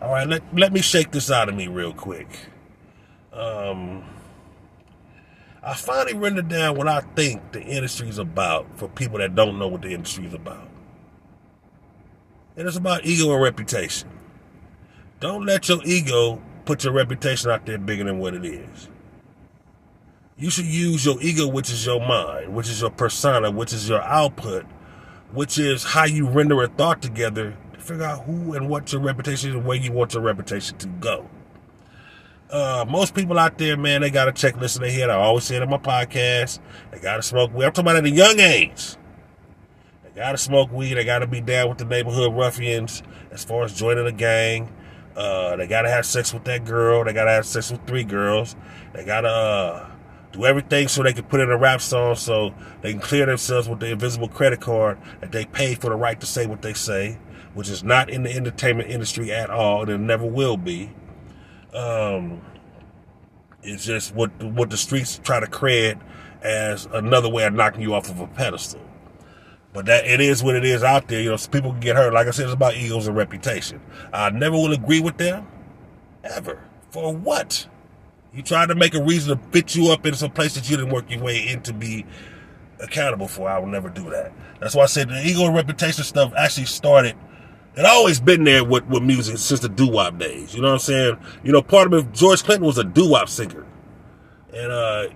All right, let let me shake this out of me real quick. Um, I finally written down what I think the industry is about for people that don't know what the industry is about. And it's about ego and reputation. Don't let your ego put your reputation out there bigger than what it is. You should use your ego, which is your mind, which is your persona, which is your output, which is how you render a thought together to figure out who and what your reputation is and where you want your reputation to go. Uh, most people out there, man, they got a checklist in their head. I always say it in my podcast. They got to smoke weed. I'm talking about at a young age. They got to smoke weed. They got to be down with the neighborhood ruffians as far as joining a gang. Uh, they got to have sex with that girl. They got to have sex with three girls. They got to uh, do everything so they can put in a rap song so they can clear themselves with the invisible credit card that they paid for the right to say what they say, which is not in the entertainment industry at all, and it never will be. Um, it's just what what the streets try to cred as another way of knocking you off of a pedestal. But that it is what it is out there. You know, so people can get hurt. Like I said, it's about egos and reputation. I never will agree with them, ever. For what? You try to make a reason to fit you up in some place that you didn't work your way in to be accountable for. I will never do that. That's why I said the ego and reputation stuff actually started it always been there with, with music since the doo-wop days. You know what I'm saying? You know, part of it, George Clinton was a doo-wop singer. And, uh,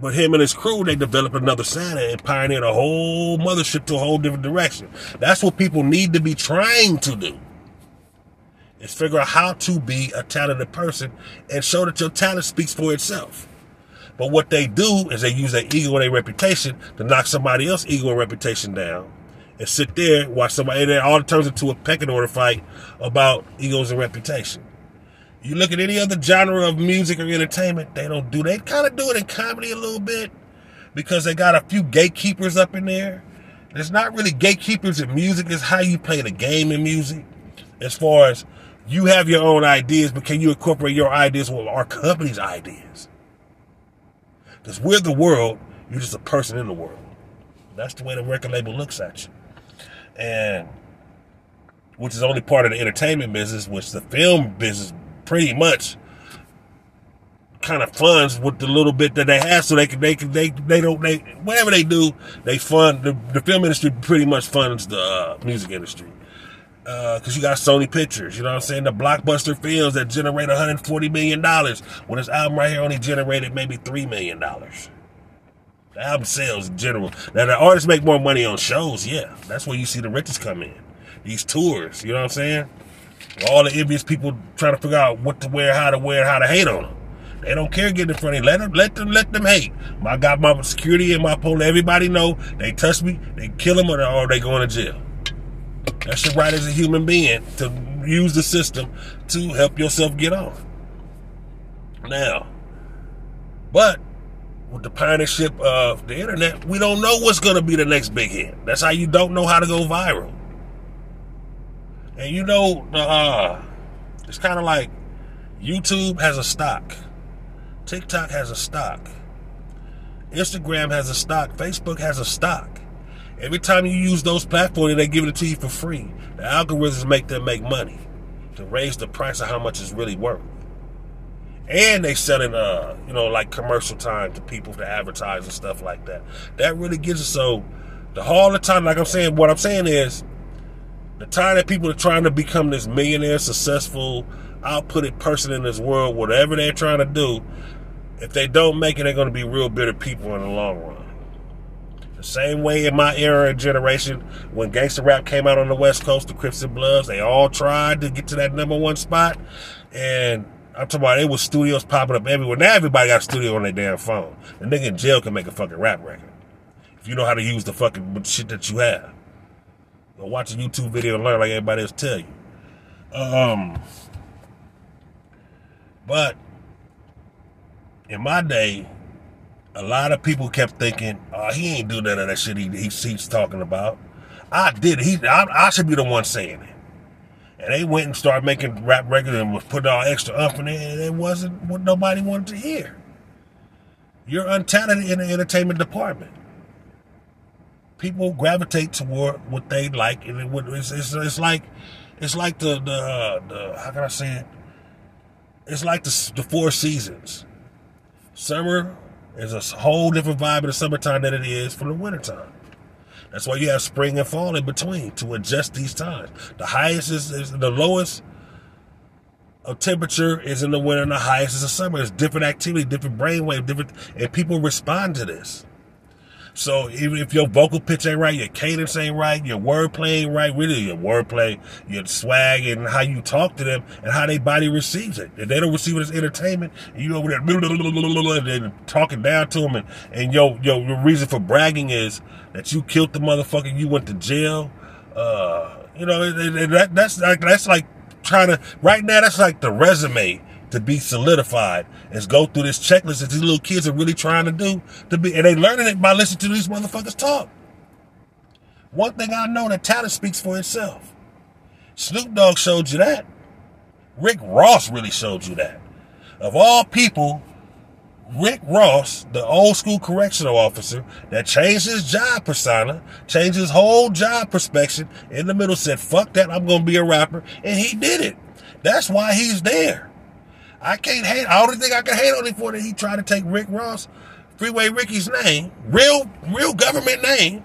but him and his crew, they developed another sound and pioneered a whole mothership to a whole different direction. That's what people need to be trying to do. Is figure out how to be a talented person and show that your talent speaks for itself. But what they do is they use their ego and their reputation to knock somebody else's ego and reputation down and sit there watch somebody and it all turns into a pecking order fight about egos and reputation. You look at any other genre of music or entertainment, they don't do. They kind of do it in comedy a little bit because they got a few gatekeepers up in there. There's not really gatekeepers in music. It's how you play the game in music. As far as you have your own ideas, but can you incorporate your ideas with our company's ideas? Because we're the world. You're just a person in the world. That's the way the record label looks at you and which is only part of the entertainment business, which the film business pretty much kind of funds with the little bit that they have, so they can they can they they don't they whatever they do, they fund the, the film industry pretty much funds the uh, music industry. Because uh, you got Sony Pictures, you know what I'm saying? The blockbuster films that generate 140 million dollars when this album right here only generated maybe three million dollars. The album sales in general. Now the artists make more money on shows, yeah. That's where you see the riches come in. These tours, you know what I'm saying? All the envious people trying to figure out what to wear, how to wear, how to hate on them. They don't care getting in front of you. Let them, let them, let them hate. I got my security and my police. Everybody know they touch me, they kill them or, or they going to jail. That's your right as a human being to use the system to help yourself get off. Now, but with the pioneership of the internet, we don't know what's going to be the next big hit. That's how you don't know how to go viral. And you know, uh, it's kind of like YouTube has a stock, TikTok has a stock, Instagram has a stock, Facebook has a stock. Every time you use those platforms, they give it to you for free. The algorithms make them make money to raise the price of how much it's really worth and they selling uh you know like commercial time to people to advertise and stuff like that that really gives us so the whole the time like i'm saying what i'm saying is the time that people are trying to become this millionaire successful outputted person in this world whatever they're trying to do if they don't make it they're going to be real bitter people in the long run the same way in my era and generation, when gangster rap came out on the West Coast, the Crips and Bloods, they all tried to get to that number one spot. And I'm talking about it was studios popping up everywhere. Now everybody got a studio on their damn phone. The nigga in jail can make a fucking rap record. If you know how to use the fucking shit that you have. Go watch a YouTube video and learn like everybody else tell you. Um but in my day, a lot of people kept thinking, oh, he ain't do none of that shit he, he, he's talking about. I did. He, I, I should be the one saying it. And they went and started making rap records and was putting all extra up in it, and it wasn't what nobody wanted to hear. You're untalented in the entertainment department. People gravitate toward what they like, and it's, it's, it's like It's like the the, uh, the how can I say it? It's like the the four seasons. Summer is a whole different vibe in the summertime than it is from the wintertime. That's why you have spring and fall in between to adjust these times. The highest is, is the lowest of temperature is in the winter and the highest is the summer. It's different activity, different brainwave, different, and people respond to this. So even if your vocal pitch ain't right, your cadence ain't right, your wordplay ain't right, really your wordplay, your swag, and how you talk to them, and how their body receives it. If they don't receive it as entertainment, you over there and talking down to them, and, and your, your your reason for bragging is that you killed the motherfucker, you went to jail. Uh, you know that, that's like that's like trying to right now. That's like the resume to be solidified is go through this checklist that these little kids are really trying to do to be, and they learning it by listening to these motherfuckers talk. One thing I know that talent speaks for itself. Snoop Dogg showed you that. Rick Ross really showed you that. Of all people, Rick Ross, the old school correctional officer that changed his job persona, changed his whole job perspective in the middle, said, fuck that, I'm going to be a rapper. And he did it. That's why he's there. I can't hate. I only think I can hate on him for that he tried to take Rick Ross, Freeway Ricky's name, real real government name,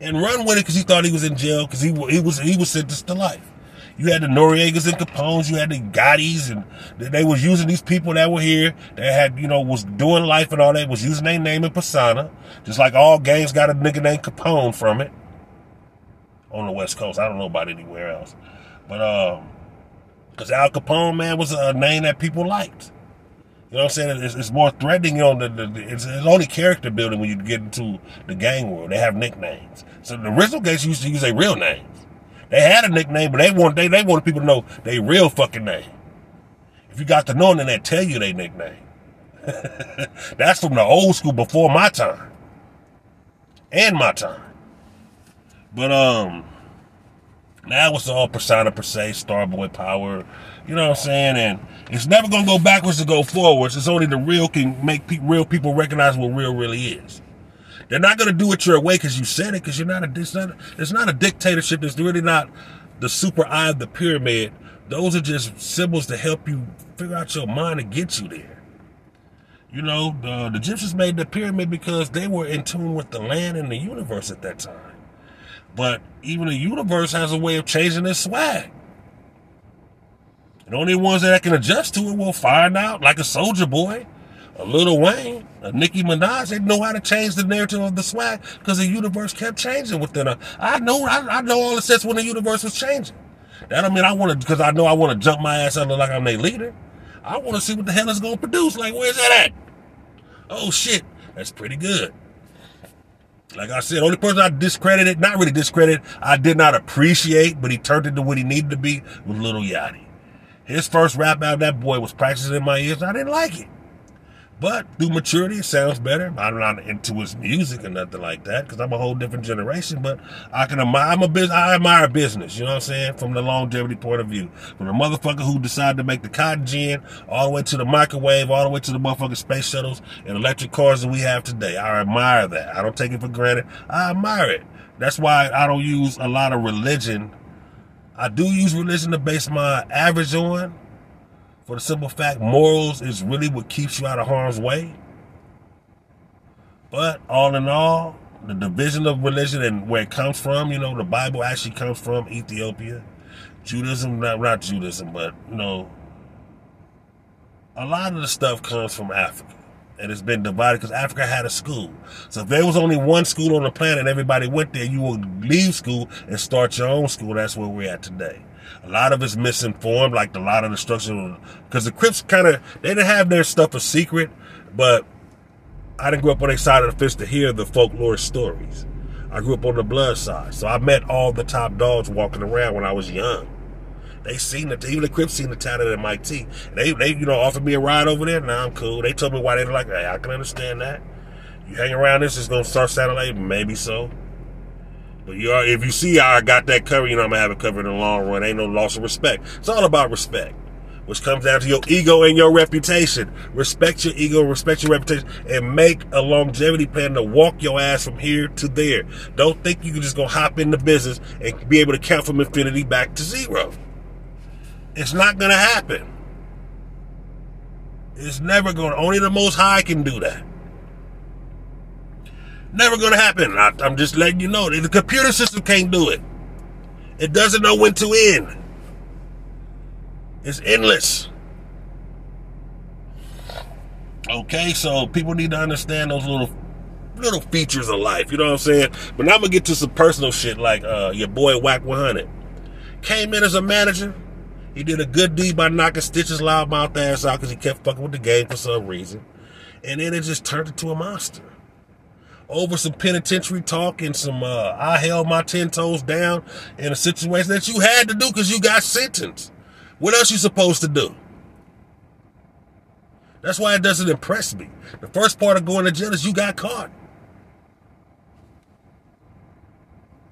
and run with it because he thought he was in jail because he he was he was sentenced to life. You had the Noriegas and Capones, you had the Gottis, and they was using these people that were here that had, you know, was doing life and all that, was using their name and persona. Just like all gangs got a nigga named Capone from it. On the West Coast. I don't know about anywhere else. But um because Al Capone, man, was a name that people liked. You know what I'm saying? It's, it's more threatening. You know, the, the, it's, it's, only character building when you get into the gang world. They have nicknames. So the original gangs used to use their real names. They had a nickname, but they want they they wanted people to know their real fucking name. If you got to know them, then they tell you their nickname. That's from the old school before my time and my time. But um, now it's all persona per se, Starboy power. You know what I'm saying? And it's never gonna go backwards to go forwards. It's only the real can make pe- real people recognize what real really is. They're not gonna do it your way because you said it. Because you're not a. It's not. It's not a dictatorship. It's really not the super eye of the pyramid. Those are just symbols to help you figure out your mind and get you there. You know, the, the Egyptians made the pyramid because they were in tune with the land and the universe at that time. But even the universe has a way of changing its swag. And only ones that can adjust to it will find out, like a Soulja Boy, a Lil Wayne, a Nicki Minaj. They know how to change the narrative of the swag because the universe kept changing within a. I know, I, I know all the sets when the universe was changing. That I mean, I want to because I know I want to jump my ass out like I'm their leader. I want to see what the hell is going to produce. Like, where's that at? Oh shit, that's pretty good. Like I said, only person I discredited, not really discredited, I did not appreciate, but he turned into what he needed to be was Lil Yachty. His first rap out, that boy was practicing in my ears. I didn't like it. But through maturity, it sounds better. I'm not into his music or nothing like that because I'm a whole different generation. But I can admire, I'm a business, I admire business, you know what I'm saying? From the longevity point of view. From the motherfucker who decided to make the cotton gin all the way to the microwave, all the way to the motherfucking space shuttles and electric cars that we have today. I admire that. I don't take it for granted. I admire it. That's why I don't use a lot of religion. I do use religion to base my average on for the simple fact morals is really what keeps you out of harm's way. But all in all, the division of religion and where it comes from, you know, the Bible actually comes from Ethiopia. Judaism, not, not Judaism, but, you know, a lot of the stuff comes from Africa. And it's been divided because Africa had a school. So if there was only one school on the planet and everybody went there, you would leave school and start your own school. That's where we're at today. A lot of it's misinformed, like a lot of the structure, because the Crips kind of they didn't have their stuff a secret, but I didn't grow up on their side of the fence to hear the folklore stories. I grew up on the blood side, so I met all the top dogs walking around when I was young. They seen it. Even the Crips seen the talent at MIT. They, they, you know, offered me a ride over there. Now I'm cool. They told me why they like. Hey, I can understand that. You hang around this, it's gonna start sounding like maybe so. But you are, if you see I got that cover, you know I'm gonna have it covered in the long run. Ain't no loss of respect. It's all about respect. which comes down to your ego and your reputation. Respect your ego, respect your reputation, and make a longevity plan to walk your ass from here to there. Don't think you can just go hop into business and be able to count from infinity back to zero. It's not to happen. It's never to, only the most high can do that. Never to happen. I, I'm just letting you know. The computer system can't do it. It doesn't know when to end. It's endless. Okay, so people need to understand those little little features of life. You know what I'm saying? But now I'm gonna get to some personal shit like uh, your boy Wack 100 came in as a manager. He did a good deed by knocking Stitch's loudmouth ass out because he kept fucking with the game for some reason, and then it just turned into a monster over some penitentiary talk and some uh, I held my ten toes down in a situation that you had to do because you got sentenced. What else you supposed to do? That's why it doesn't impress me. The first part of going to jail is you got caught.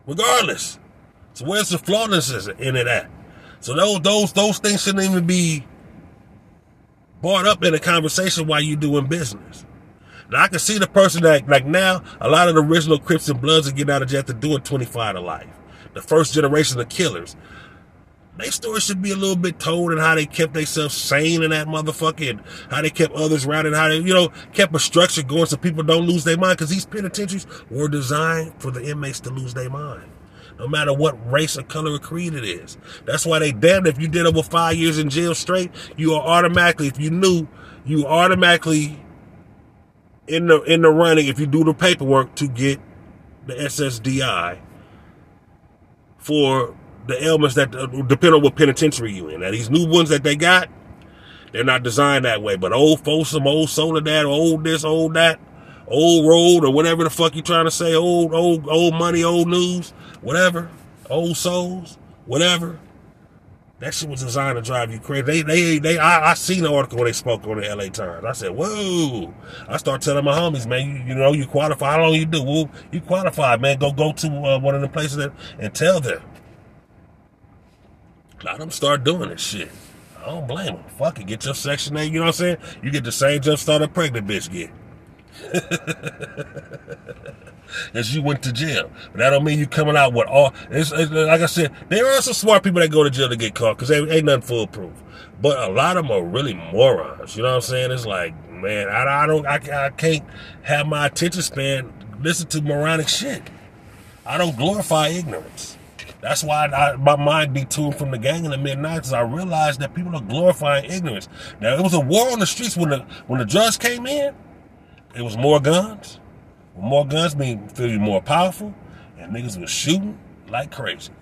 Regardless. So where's the flawlessness in it at? So those those those things shouldn't even be brought up in a conversation while you're doing business. Now I can see the person that like now a lot of the original Crips and Bloods are getting out of jail to doing 25 to life. The first generation of killers their story should be a little bit told and how they kept themselves sane in that motherfucker and how they kept others around and how they, you know, kept a structure going so people don't lose their mind because these penitentiaries were designed for the inmates to lose their mind. No matter what race or color or creed it is. That's why they damned if you did over five years in jail straight, you are automatically, if you knew, you automatically in the in the running if you do the paperwork to get the SSDI for the ailments that uh, depend on what penitentiary you in. Now these new ones that they got, they're not designed that way. But old Folsom, old Soledad, old this, old that, old road, or whatever the fuck you trying to say, old, old, old money, old news, whatever, old souls, whatever. That shit was designed to drive you crazy. They, they, they. I, I seen the article when they spoke on the L.A. Times. I said, "Whoa!" I start telling my homies, man, you, you know, you qualify. How long you do? Well, you qualify, man. Go, go to uh, one of the places that, and tell them. Let them start doing this shit. I don't blame them. Fuck it. Get your Section 8, you know what I'm saying? You get the same jump start a pregnant bitch get. As you went to jail. But that don't mean you coming out with all. It's, it's, like I said, there are some smart people that go to jail to get caught because they ain't nothing foolproof. But a lot of them are really morons. You know what I'm saying? It's like, man, I, I don't, I, I can't have my attention span listen to moronic shit. I don't glorify ignorance. That's why I, my mind be tuned from the gang in the mid nineties. I realized that people are glorifying ignorance. Now it was a war on the streets when the when the drugs came in. It was more guns. More guns mean feel you more powerful, and niggas was shooting like crazy.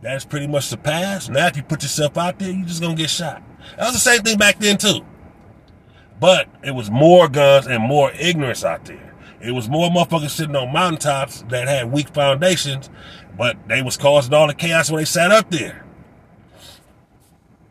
That's pretty much the past. Now if you put yourself out there, you're just gonna get shot. That was the same thing back then too. But it was more guns and more ignorance out there. It was more motherfuckers sitting on mountaintops that had weak foundations, but they was causing all the chaos when they sat up there.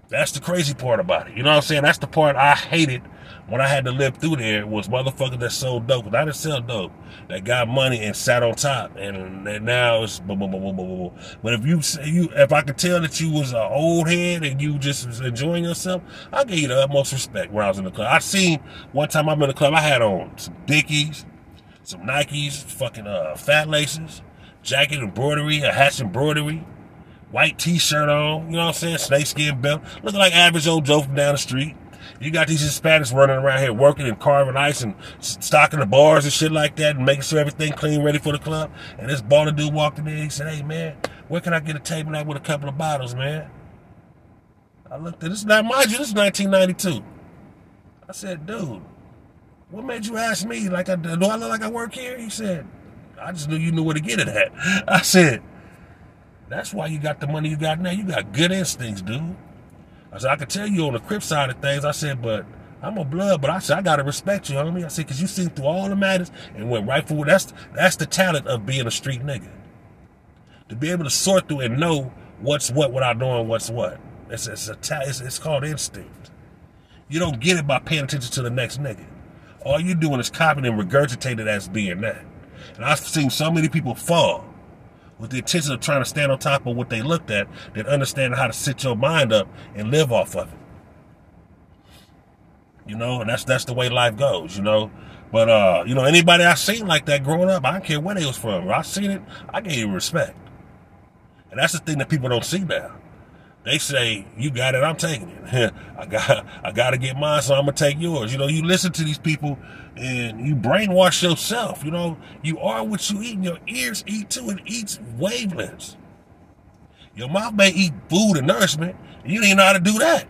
That's the crazy part about it. You know what I'm saying? That's the part I hated when I had to live through there was motherfuckers that sold dope. Cause I didn't sell dope. That got money and sat on top, and, and now it's boom, boom, boom, boom, boom. But if you, you, if I could tell that you was an old head and you just was enjoying yourself, I give you the utmost respect when I was in the club. I seen one time I'm in the club, I had on some Dickies, some Nikes, fucking uh, fat laces, jacket embroidery, a hatch embroidery, white t-shirt on, you know what I'm saying, snakeskin belt, looking like average old Joe from down the street. You got these Hispanics running around here working and carving ice and stocking the bars and shit like that and making sure everything clean, ready for the club. And this baller dude walked in there. He said, "Hey man, where can I get a table night with a couple of bottles, man?" I looked at this. Now, mind you, this is 1992. I said, "Dude, what made you ask me? Like, I, do I look like I work here? He said, I just knew you knew where to get it at. I said, that's why you got the money you got now. You got good instincts, dude. I said, I could tell you on the crip side of things. I said, but I'm a blood, but I said, I got to respect you, homie. I said, because you seen through all the matters and went right forward. That's, that's the talent of being a street nigga. To be able to sort through and know what's what without knowing what's what. It's, it's, a, it's, it's called instinct. You don't get it by paying attention to the next nigga. All you're doing is copying and regurgitating as being that. And I've seen so many people fall with the intention of trying to stand on top of what they looked at than understanding how to set your mind up and live off of it. You know, and that's that's the way life goes, you know. But uh, you know, anybody I seen like that growing up, I don't care where they was from. I seen it, I gave respect. And that's the thing that people don't see now. They say, you got it, I'm taking it. I got I gotta get mine, so I'm gonna take yours. You know, you listen to these people and you brainwash yourself. You know, you are what you eat, and your ears eat too, and eats wavelengths. Your mouth may eat food and nourishment, and you didn't know how to do that.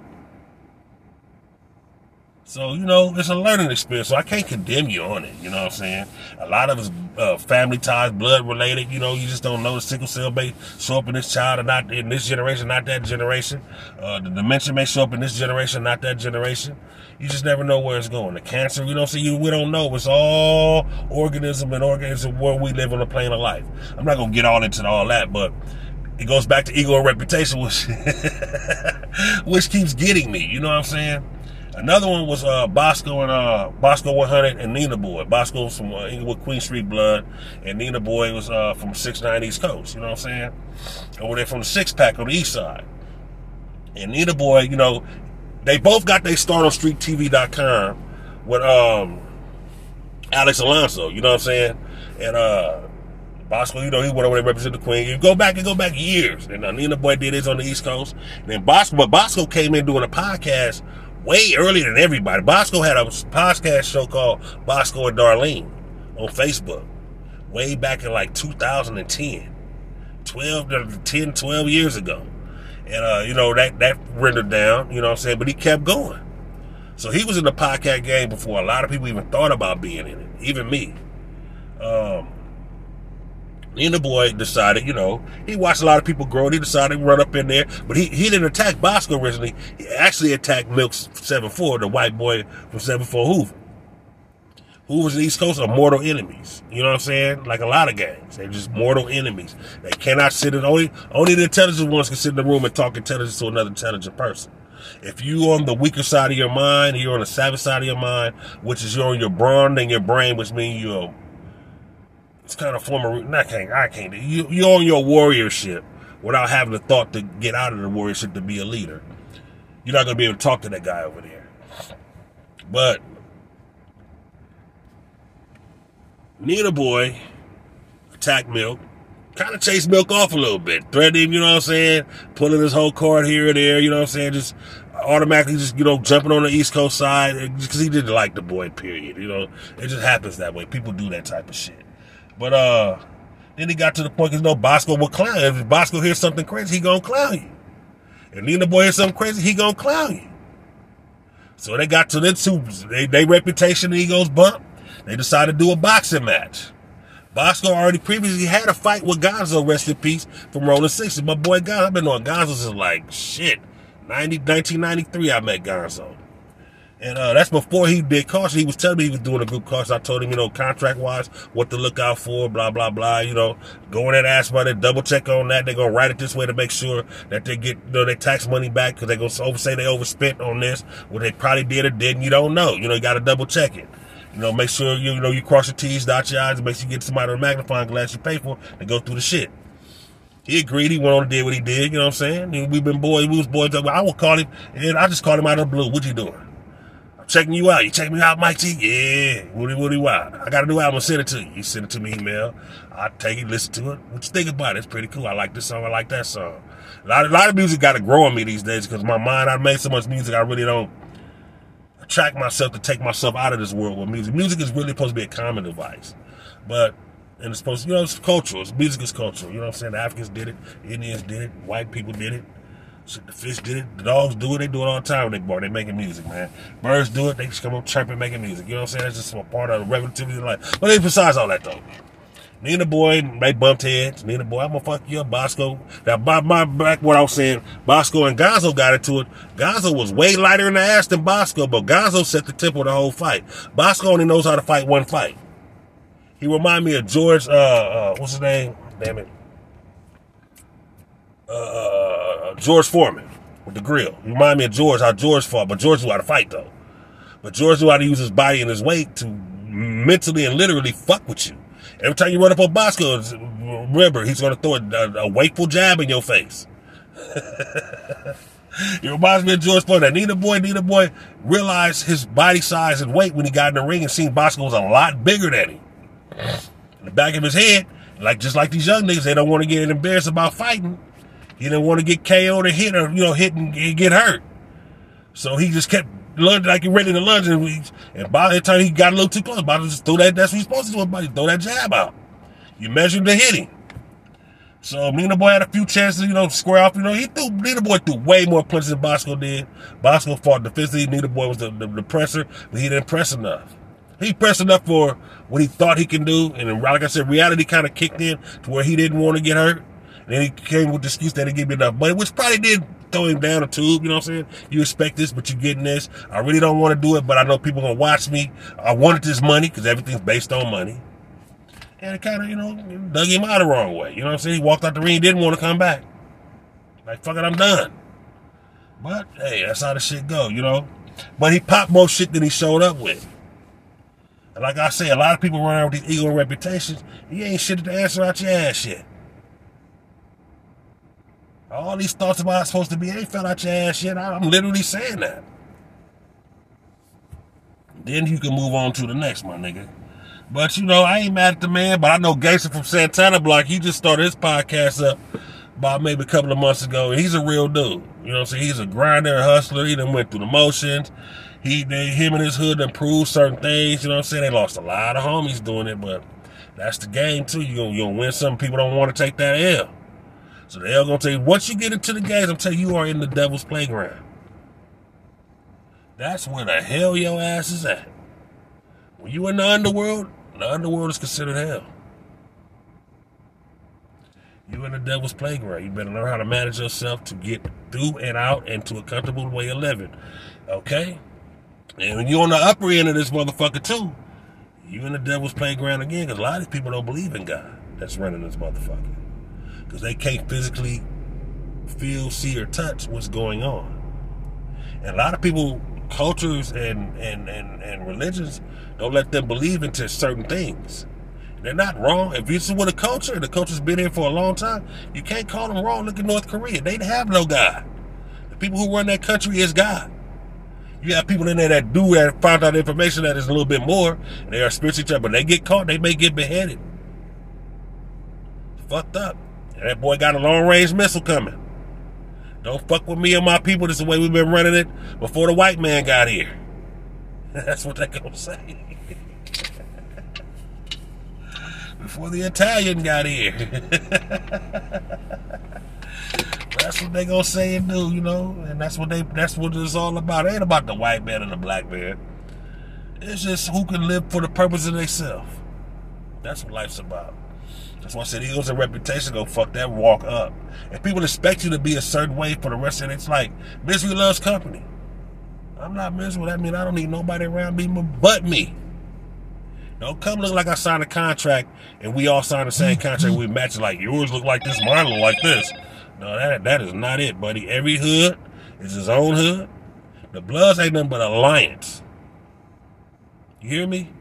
So, you know, it's a learning experience. So I can't condemn you on it. You know what I'm saying? A lot of it's uh, family ties, blood related. You know, you just don't know the sickle cell may show up in this child or not in this generation, not that generation. Uh, the dementia may show up in this generation, not that generation. You just never know where it's going. The cancer, you don't see, you, we don't know. It's all organism and organism where we live on the plane of life. I'm not going to get all into all that, but it goes back to ego and reputation, which, which keeps getting me. You know what I'm saying? Another one was uh, Bosco and uh, Bosco 100 and Nina Boy. Bosco was from uh, Inglewood Queen Street Blood, and Nina Boy was uh, from 69 East Coast. You know what I'm saying? Over there from the six pack on the east side. And Nina Boy, you know, they both got their start on StreetTV.com with um, Alex Alonso. You know what I'm saying? And uh, Bosco, you know, he went over there represent the Queen. You go back and go back years. And uh, Nina Boy did his on the East Coast. And then Bosco, but Bosco came in doing a podcast way earlier than everybody. Bosco had a podcast show called Bosco and Darlene on Facebook way back in like 2010, 12 10, 12 years ago. And, uh, you know, that, that rendered down, you know what I'm saying? But he kept going. So he was in the podcast game before a lot of people even thought about being in it, even me. Um, and the boy decided, you know, he watched a lot of people grow. And he decided to run up in there, but he, he didn't attack Bosco originally. He actually attacked Milk 7-4, the white boy from 7-4 Hoover. Hoover's and East Coast are mortal enemies. You know what I'm saying? Like a lot of gangs. They're just mortal enemies. They cannot sit in, only, only the intelligent ones can sit in the room and talk intelligence to another intelligent person. If you on the weaker side of your mind, you're on the savage side of your mind, which is you're on your brawn and your brain, which means you're it's kind of form of I can't I can't you you're on your warriorship without having the thought to get out of the warriorship to be a leader. You're not gonna be able to talk to that guy over there. But Nina boy attacked Milk, kind of chased Milk off a little bit, threatened him, you know what I'm saying, pulling his whole card here and there, you know what I'm saying, just automatically just you know jumping on the East Coast side because he didn't like the boy. Period. You know, it just happens that way. People do that type of shit. But uh, then he got to the point because you know Bosco will clown. If Bosco hears something crazy, he gonna clown you. If Nina Boy hears something crazy, he gonna clown you. So they got to their two, they, they reputation and egos bump. They decided to do a boxing match. Bosco already previously had a fight with Gonzo, rest in peace, from Rolling Sixties. My boy Gonzo, I've been on Gonzo since like shit. 90, 1993 I met Gonzo. And uh, that's before he did Kausion. He was telling me he was doing a group Kausion. I told him, you know, contract wise, what to look out for, blah, blah, blah. You know, go in and ask money, double check on that. They're going to write it this way to make sure that they get you know, their tax money back because they're going to say they overspent on this. What they probably did or didn't, you don't know. You know, you got to double check it. You know, make sure you, you know you cross your T's, dot your I's, and make sure you get somebody with a magnifying glass you pay for to go through the shit. He agreed. He went on and did what he did. You know what I'm saying? We've been boys. We was boys. I would call him, and I just called him out of the blue. What you doing? Checking you out. You check me out, Mike T? Yeah. Woody, Woody, why? I got a new album. Send it to you. You send it to me email. I take it, listen to it. What you think about it? It's pretty cool. I like this song. I like that song. A lot, a lot of music got to grow on me these days because my mind, I made so much music, I really don't attract myself to take myself out of this world with music. Music is really supposed to be a common device. But, and it's supposed to, you know, it's cultural. It's, music is cultural. You know what I'm saying? The Africans did it. Indians did it. White people did it. Shit, the fish did it. The dogs do it. They do it all the time they bar. They making music, man. Birds do it. They just come up chirping, making music. You know what I'm saying? That's just a part of the relativity of life. But besides all that, though. Nina Boy, they bumped heads. Nina Boy, I'm gonna fuck you up, Bosco. Now, by my back, what I was saying, Bosco and Gonzo got into it. Gonzo was way lighter in the ass than Bosco, but Gonzo set the tempo the whole fight. Bosco only knows how to fight one fight. He remind me of George, uh, uh, what's his name? Damn it. Uh, uh George Foreman with the grill. Remind me of George, how George fought, but George knew how to fight though. But George knew how to use his body and his weight to mentally and literally fuck with you. Every time you run up on Bosco, remember, he's going to throw a, a, wakeful jab in your face. it reminds me of George Floyd. That Nina Boy, Nina Boy realized his body size and weight when he got in the ring and seen Bosco was a lot bigger than him. In the back of his head, like just like these young niggas, they don't want to get embarrassed about fighting. He didn't want to get KO'd or hit or, you know, hit and get hurt. So he just kept lunging like he ready to lunge. And, we, and by the time he got a little too close, Bobby just throw that, that's what he's supposed to do. Buddy, throw that jab out. You measured the hitting. So Nina Boy had a few chances, you know, square off. You know, he threw Nina Boy threw way more punches than Bosco did. Bosco fought defensively. Nina Boy was the, the, the presser, but he didn't press enough. He pressed enough for what he thought he can do, and like I said, reality kind of kicked in to where he didn't want to get hurt. Then he came with the excuse that he gave me enough money, which probably did throw him down a tube. You know what I'm saying? You expect this, but you're getting this. I really don't want to do it, but I know people gonna watch me. I wanted this money because everything's based on money. And it kind of, you know, dug him out the wrong way. You know what I'm saying? He walked out the ring, didn't want to come back. Like, fuck it, I'm done. But, hey, that's how the shit go, you know? But he popped more shit than he showed up with. And like I say, a lot of people run around with these ego reputations. He ain't shit to answer out your ass yet. All these thoughts about how supposed to be ain't fell out your ass yet. I'm literally saying that. Then you can move on to the next, my nigga. But you know, I ain't mad at the man, but I know Gangster from Santana Block, he just started his podcast up about maybe a couple of months ago, and he's a real dude. You know what I'm saying? He's a grinder, a hustler. He done went through the motions. He, they, him and his hood improved certain things. You know what I'm saying? They lost a lot of homies doing it, but that's the game too. You you win some people don't want to take that L. So they're gonna tell you once you get into the games, I'm telling you, you are in the devil's playground. That's where the hell your ass is at. When you in the underworld, the underworld is considered hell. You in the devil's playground. You better learn how to manage yourself to get through and out and to a comfortable way of living. Okay? And when you're on the upper end of this motherfucker too, you in the devil's playground again, because a lot of these people don't believe in God that's running this motherfucker because they can't physically feel, see, or touch what's going on. And a lot of people, cultures and, and, and, and religions don't let them believe into certain things. They're not wrong. If you see with a culture, the culture's been here for a long time, you can't call them wrong. Look at North Korea. They have no God. The people who run that country is God. You have people in there that do that find out information that is a little bit more, and they are spiritually, but they get caught, they may get beheaded. fucked up. That boy got a long range missile coming. Don't fuck with me and my people. This is the way we've been running it before the white man got here. That's what they gonna say. before the Italian got here. that's what they gonna say and do, you know, and that's what they that's what it's all about. It ain't about the white man and the black man. It's just who can live for the purpose of themselves. That's what life's about. That's why I said egos and reputation go fuck that walk up. If people expect you to be a certain way for the rest of it. It's like misery loves company. I'm not miserable. That means I don't need nobody around me but me. Don't come look like I signed a contract and we all signed the same contract. We match like yours look like this, mine look like this. No, that that is not it, buddy. Every hood is his own hood. The Bloods ain't nothing but alliance. You hear me?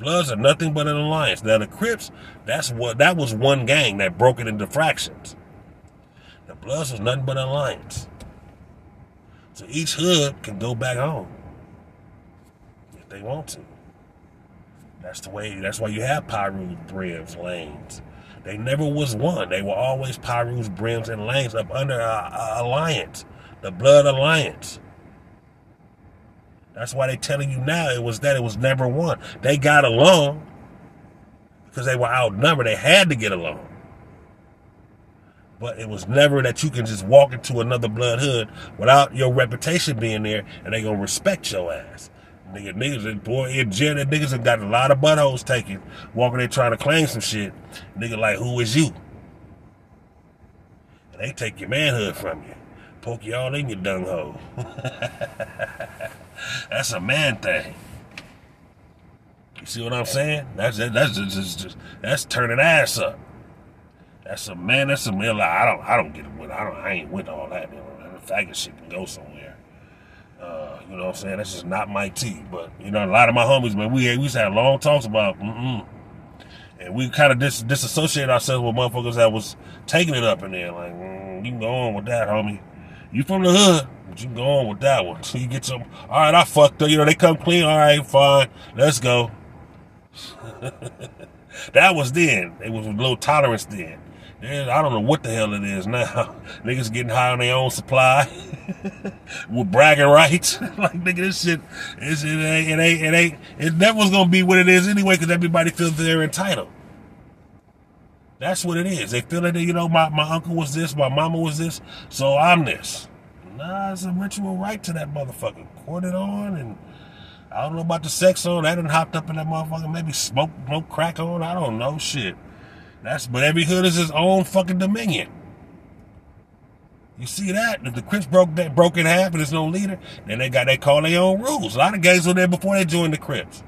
Bloods are nothing but an alliance. Now the Crips, that's what that was one gang that broke it into fractions. The Bloods was nothing but an alliance. So each hood can go back home if they want to. That's the way. That's why you have Pirus, Brims, Lanes. They never was one. They were always Pirus, Brims, and Lanes up under a, a alliance, the Blood Alliance. That's why they're telling you now it was that it was never one. They got along because they were outnumbered. They had to get along. But it was never that you can just walk into another blood hood without your reputation being there and they gonna respect your ass. Nigga, niggas, boy, in jail, that niggas have got a lot of buttholes taken walking there trying to claim some shit. Nigga, like, who is you? And they take your manhood from you, poke you all in your dung hole. That's a man thing. You see what I'm saying? That's that's just, just, just that's turning ass up. That's a man. That's a man. Like, I don't I don't get it with. I don't. I ain't with all that. Man. Faggot shit can go somewhere. Uh, you know what I'm saying? That's just not my tea. But you know, a lot of my homies, man, we we used to have long talks about. Mm-mm. And we kind of dis- disassociate ourselves with motherfuckers that was taking it up in there. Like, mm, you can go on with that, homie. You from the hood, but you can go on with that one. So you get some, all right, I fucked up. You know, they come clean. All right, fine. Let's go. that was then. It was a little tolerance then. I don't know what the hell it is now. Niggas getting high on their own supply with bragging rights. like nigga, this shit, it ain't, it ain't, it ain't, it never was gonna be what it is anyway because everybody feels they're entitled. That's what it is. They feel that you know my, my uncle was this, my mama was this, so I'm this. Nah, it's a ritual right to that motherfucker. Courted on and I don't know about the sex on. I done hopped up in that motherfucker. Maybe smoke, smoke crack on. I don't know. Shit. That's but every hood is its own fucking dominion. You see that? If the Crips broke that broke in half and there's no leader, then they got they call their own rules. A lot of gangs were there before they joined the Crips.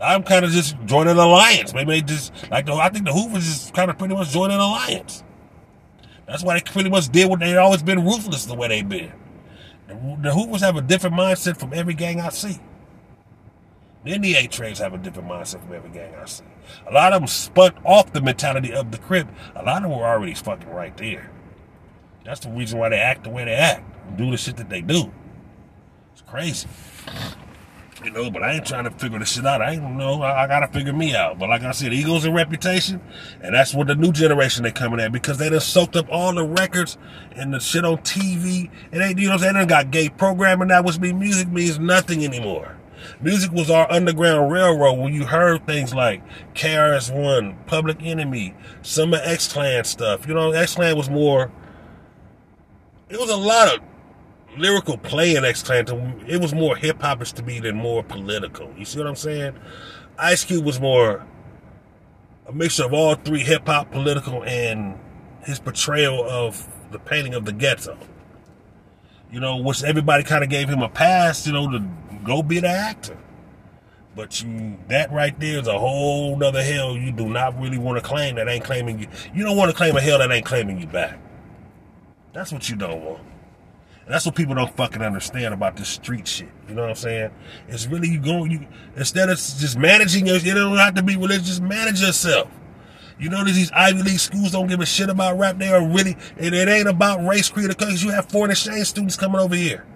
I'm kind of just joining an alliance. Maybe they just like the, I think the Hoovers just kind of pretty much joining an alliance. That's why they pretty much did what they always been ruthless the way they been. The, Hoovers have a different mindset from every gang I see. The NDA trains have a different mindset from every gang I see. A lot of them spun off the mentality of the Crip. A lot of them were already fucking right there. That's the reason why they act the way they act, do the shit that they do. It's crazy. You know, but I ain't trying to figure this shit out. I ain't know. I, I, gotta figure me out. But like I said, egos and reputation, and that's what the new generation they coming at because they done soaked up all the records and the shit on TV. It ain't you know they done got gay programming now, which means music means nothing anymore. Music was our underground railroad when you heard things like KRS-One, Public Enemy, some of X Clan stuff. You know, X Clan was more. It was a lot of lyrical play in X Clan. It was more hip hopish to me than more political. You see what I'm saying? Ice Cube was more a mixture of all three hip hop, political, and his portrayal of the painting of the ghetto. You know, which everybody kind of gave him a pass, you know, to go be the actor. But you, that right there is a whole nother hell you do not really want to claim that ain't claiming you. You don't want to claim a hell that ain't claiming you back. That's what you don't want. That's what people don't fucking understand about this street shit. You know what I'm saying? It's really you going, you, instead of just managing your, you don't have to be religious, just manage yourself. You know these Ivy League schools don't give a shit about rap. They are really, and it ain't about race, creed, or because you have foreign exchange students coming over here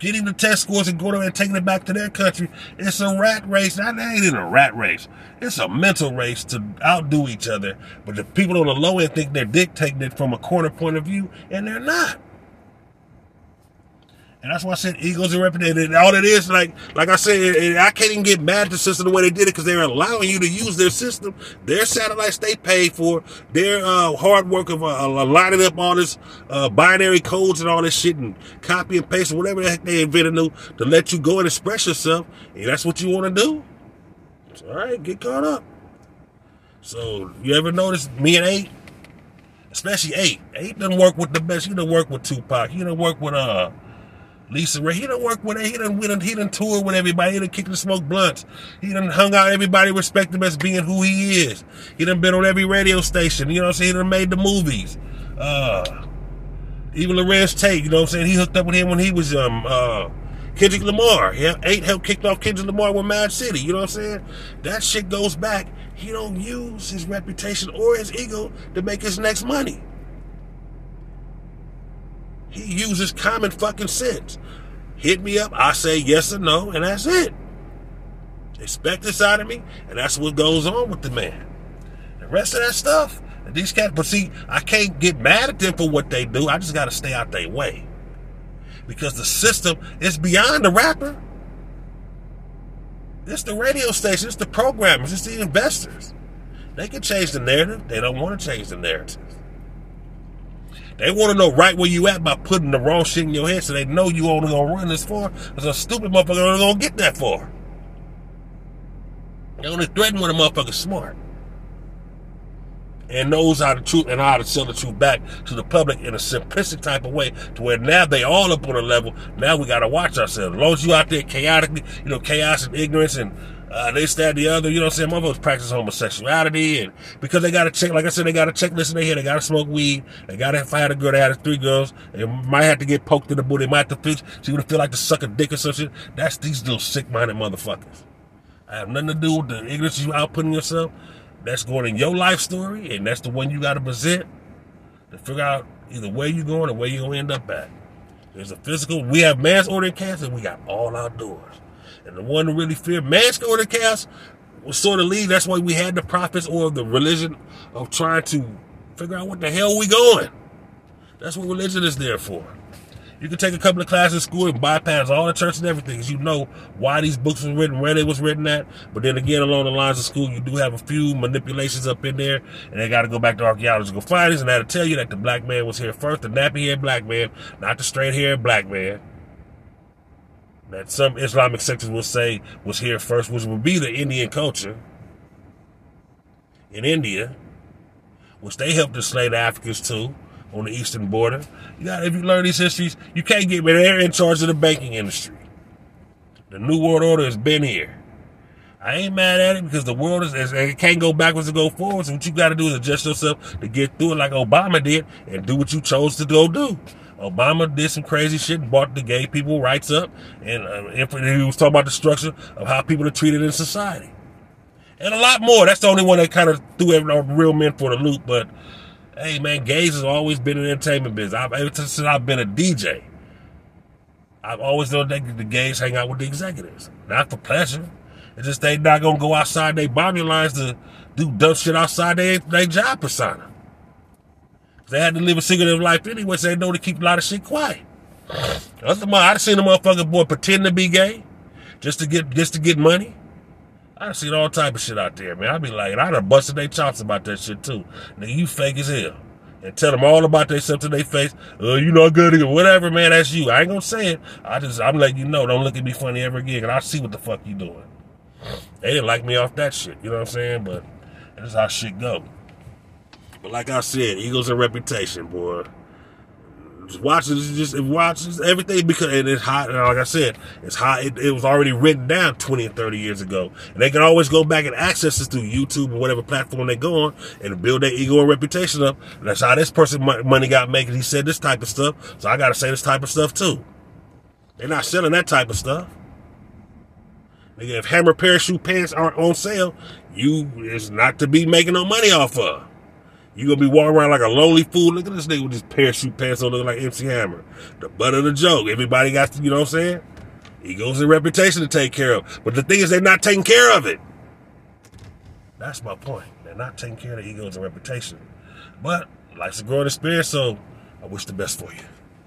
getting the test scores and going over and taking it back to their country. It's a rat race. That ain't even a rat race. It's a mental race to outdo each other. But the people on the low end think they're dictating it from a corner point of view, and they're not. And that's why I said egos and reputation. All it is, like, like I said, I can't even get mad at the system the way they did it because they're allowing you to use their system, their satellites they pay for, their uh, hard work of uh, lining up all this uh, binary codes and all this shit and copy and paste whatever the heck they invented new to let you go and express yourself. And that's what you want to do. all right, get caught up. So you ever notice me and Eiht, especially Eiht, Eiht doesn't work with the best. He don't work with Tupac. He don't work with uh LisaRaye. He done work with her. He done, we done, he done tour with everybody. He done kicked and smoked blunts. He done hung out. Everybody respect him as being who he is. He done been on every radio station. You know what I'm saying? He done made the movies. Uh, even Larenz Tate, you know what I'm saying? He hooked up with him when he was, um, uh, Kendrick Lamar. Yeah, Eiht helped kicked off Kendrick Lamar with m.A.A.d city. You know what I'm saying? That shit goes back. He don't use his reputation or his ego to make his next money. He uses common fucking sense. Hit me up, I say yes or no, and that's it. Expect this out of me, and that's what goes on with the man. The rest of that stuff, these cats, but see, I can't get mad at them for what they do. I just got to stay out their way. Because the system is beyond the rapper. It's the radio station, it's the programmers, it's the investors. They can change the narrative. They don't want to change the narrative. They want to know right where you at by putting the wrong shit in your head so they know you only gonna run this far. Because a stupid motherfucker only gonna get that far. They only threaten when a motherfucker's smart. And knows how to truth and how to sell the truth back to the public in a simplistic type of way to where now they all up on a level. Now we gotta watch ourselves. As long as you out there chaotically, you know, chaos and ignorance and uh, this, that, the other. You know what I'm saying? Motherfuckers practice homosexuality, and because they got to check, like I said, they got a checklist in their head. They got to smoke weed. They got to find a girl. They had three girls. They might have to get poked in the booty. They might have to fix. She would feel like to suck a dick or some shit. That's these little sick-minded motherfuckers. I have nothing to do with the ignorance you outputting yourself. That's going in your life story, and that's the one you got to present to figure out either where you're going or where you're going to end up at. There's a physical. We have mass order chaos, and we got all outdoors. And the one who really fear mass order chaos was sort of lead. That's why we had the prophets or the religion of trying to figure out what the hell we going. That's what religion is there for. You can take a couple of classes in school and bypass all the church and everything you know why these books were written, where they was written at. But then again, along the lines of school, you do have a few manipulations up in there, and they got to go back to archaeological findings, and that'll tell you that the black man was here first, the nappy-haired black man, not the straight-haired black man. That some Islamic sectors will say was here first, which would be the Indian culture in India, which they helped enslave the Africans too on the eastern border. You got if you learn these histories, you can't get me. They're in charge of the banking industry. The New World Order has been here. I ain't mad at it because the world is, it can't go backwards and go forwards. So what you got to do is adjust yourself to get through it like Obama did and do what you chose to go do. Obama did some crazy shit and brought the gay people rights up. And uh, he was talking about the structure of how people are treated in society. And a lot more. That's the only one that kind of threw every, real men for the loop. But hey, man, gays has always been an entertainment business. I've, ever since I've been a DJ, I've always known that the gays hang out with the executives. Not for pleasure. It's just they not gonna go outside they bombing lines to do dumb shit outside their, their job persona. They had to live a secretive life anyway, so they know to keep a lot of shit quiet. I've seen a motherfucker boy pretend to be gay just to get just to get money. I've seen all type of shit out there, man. I'd be like, I'd have busted their chops about that shit too. Nigga, you fake as hell. And tell them all about themselves to their face. Uh, you know good or whatever, man, that's you. I ain't gonna say it. I just I'm letting you know, don't look at me funny ever again, and I see what the fuck you doing. They didn't like me off that shit, you know what I'm saying? But that's how shit go. But like I said, Eagles a reputation, boy. Just watch it, just watch everything because and it's hot. And like I said, it's hot. It, it, was already written down 20 and 30 years ago. And they can always go back and access this through YouTube or whatever platform they go on and build their ego and reputation up. And that's how this person money got made. He said this type of stuff. So I got to say this type of stuff too. They're not selling that type of stuff. Nigga, if hammer parachute pants aren't on sale, you is not to be making no money off of. You gonna be walking around like a lonely fool. Look at this nigga with his parachute pants on looking like MC Hammer. The butt of the joke. Everybody got to, you know what I'm saying? Egos and reputation to take care of. But the thing is, they're not taking care of it. That's my point. They're not taking care of the egos and reputation. But life's a growing experience, so I wish the best for you.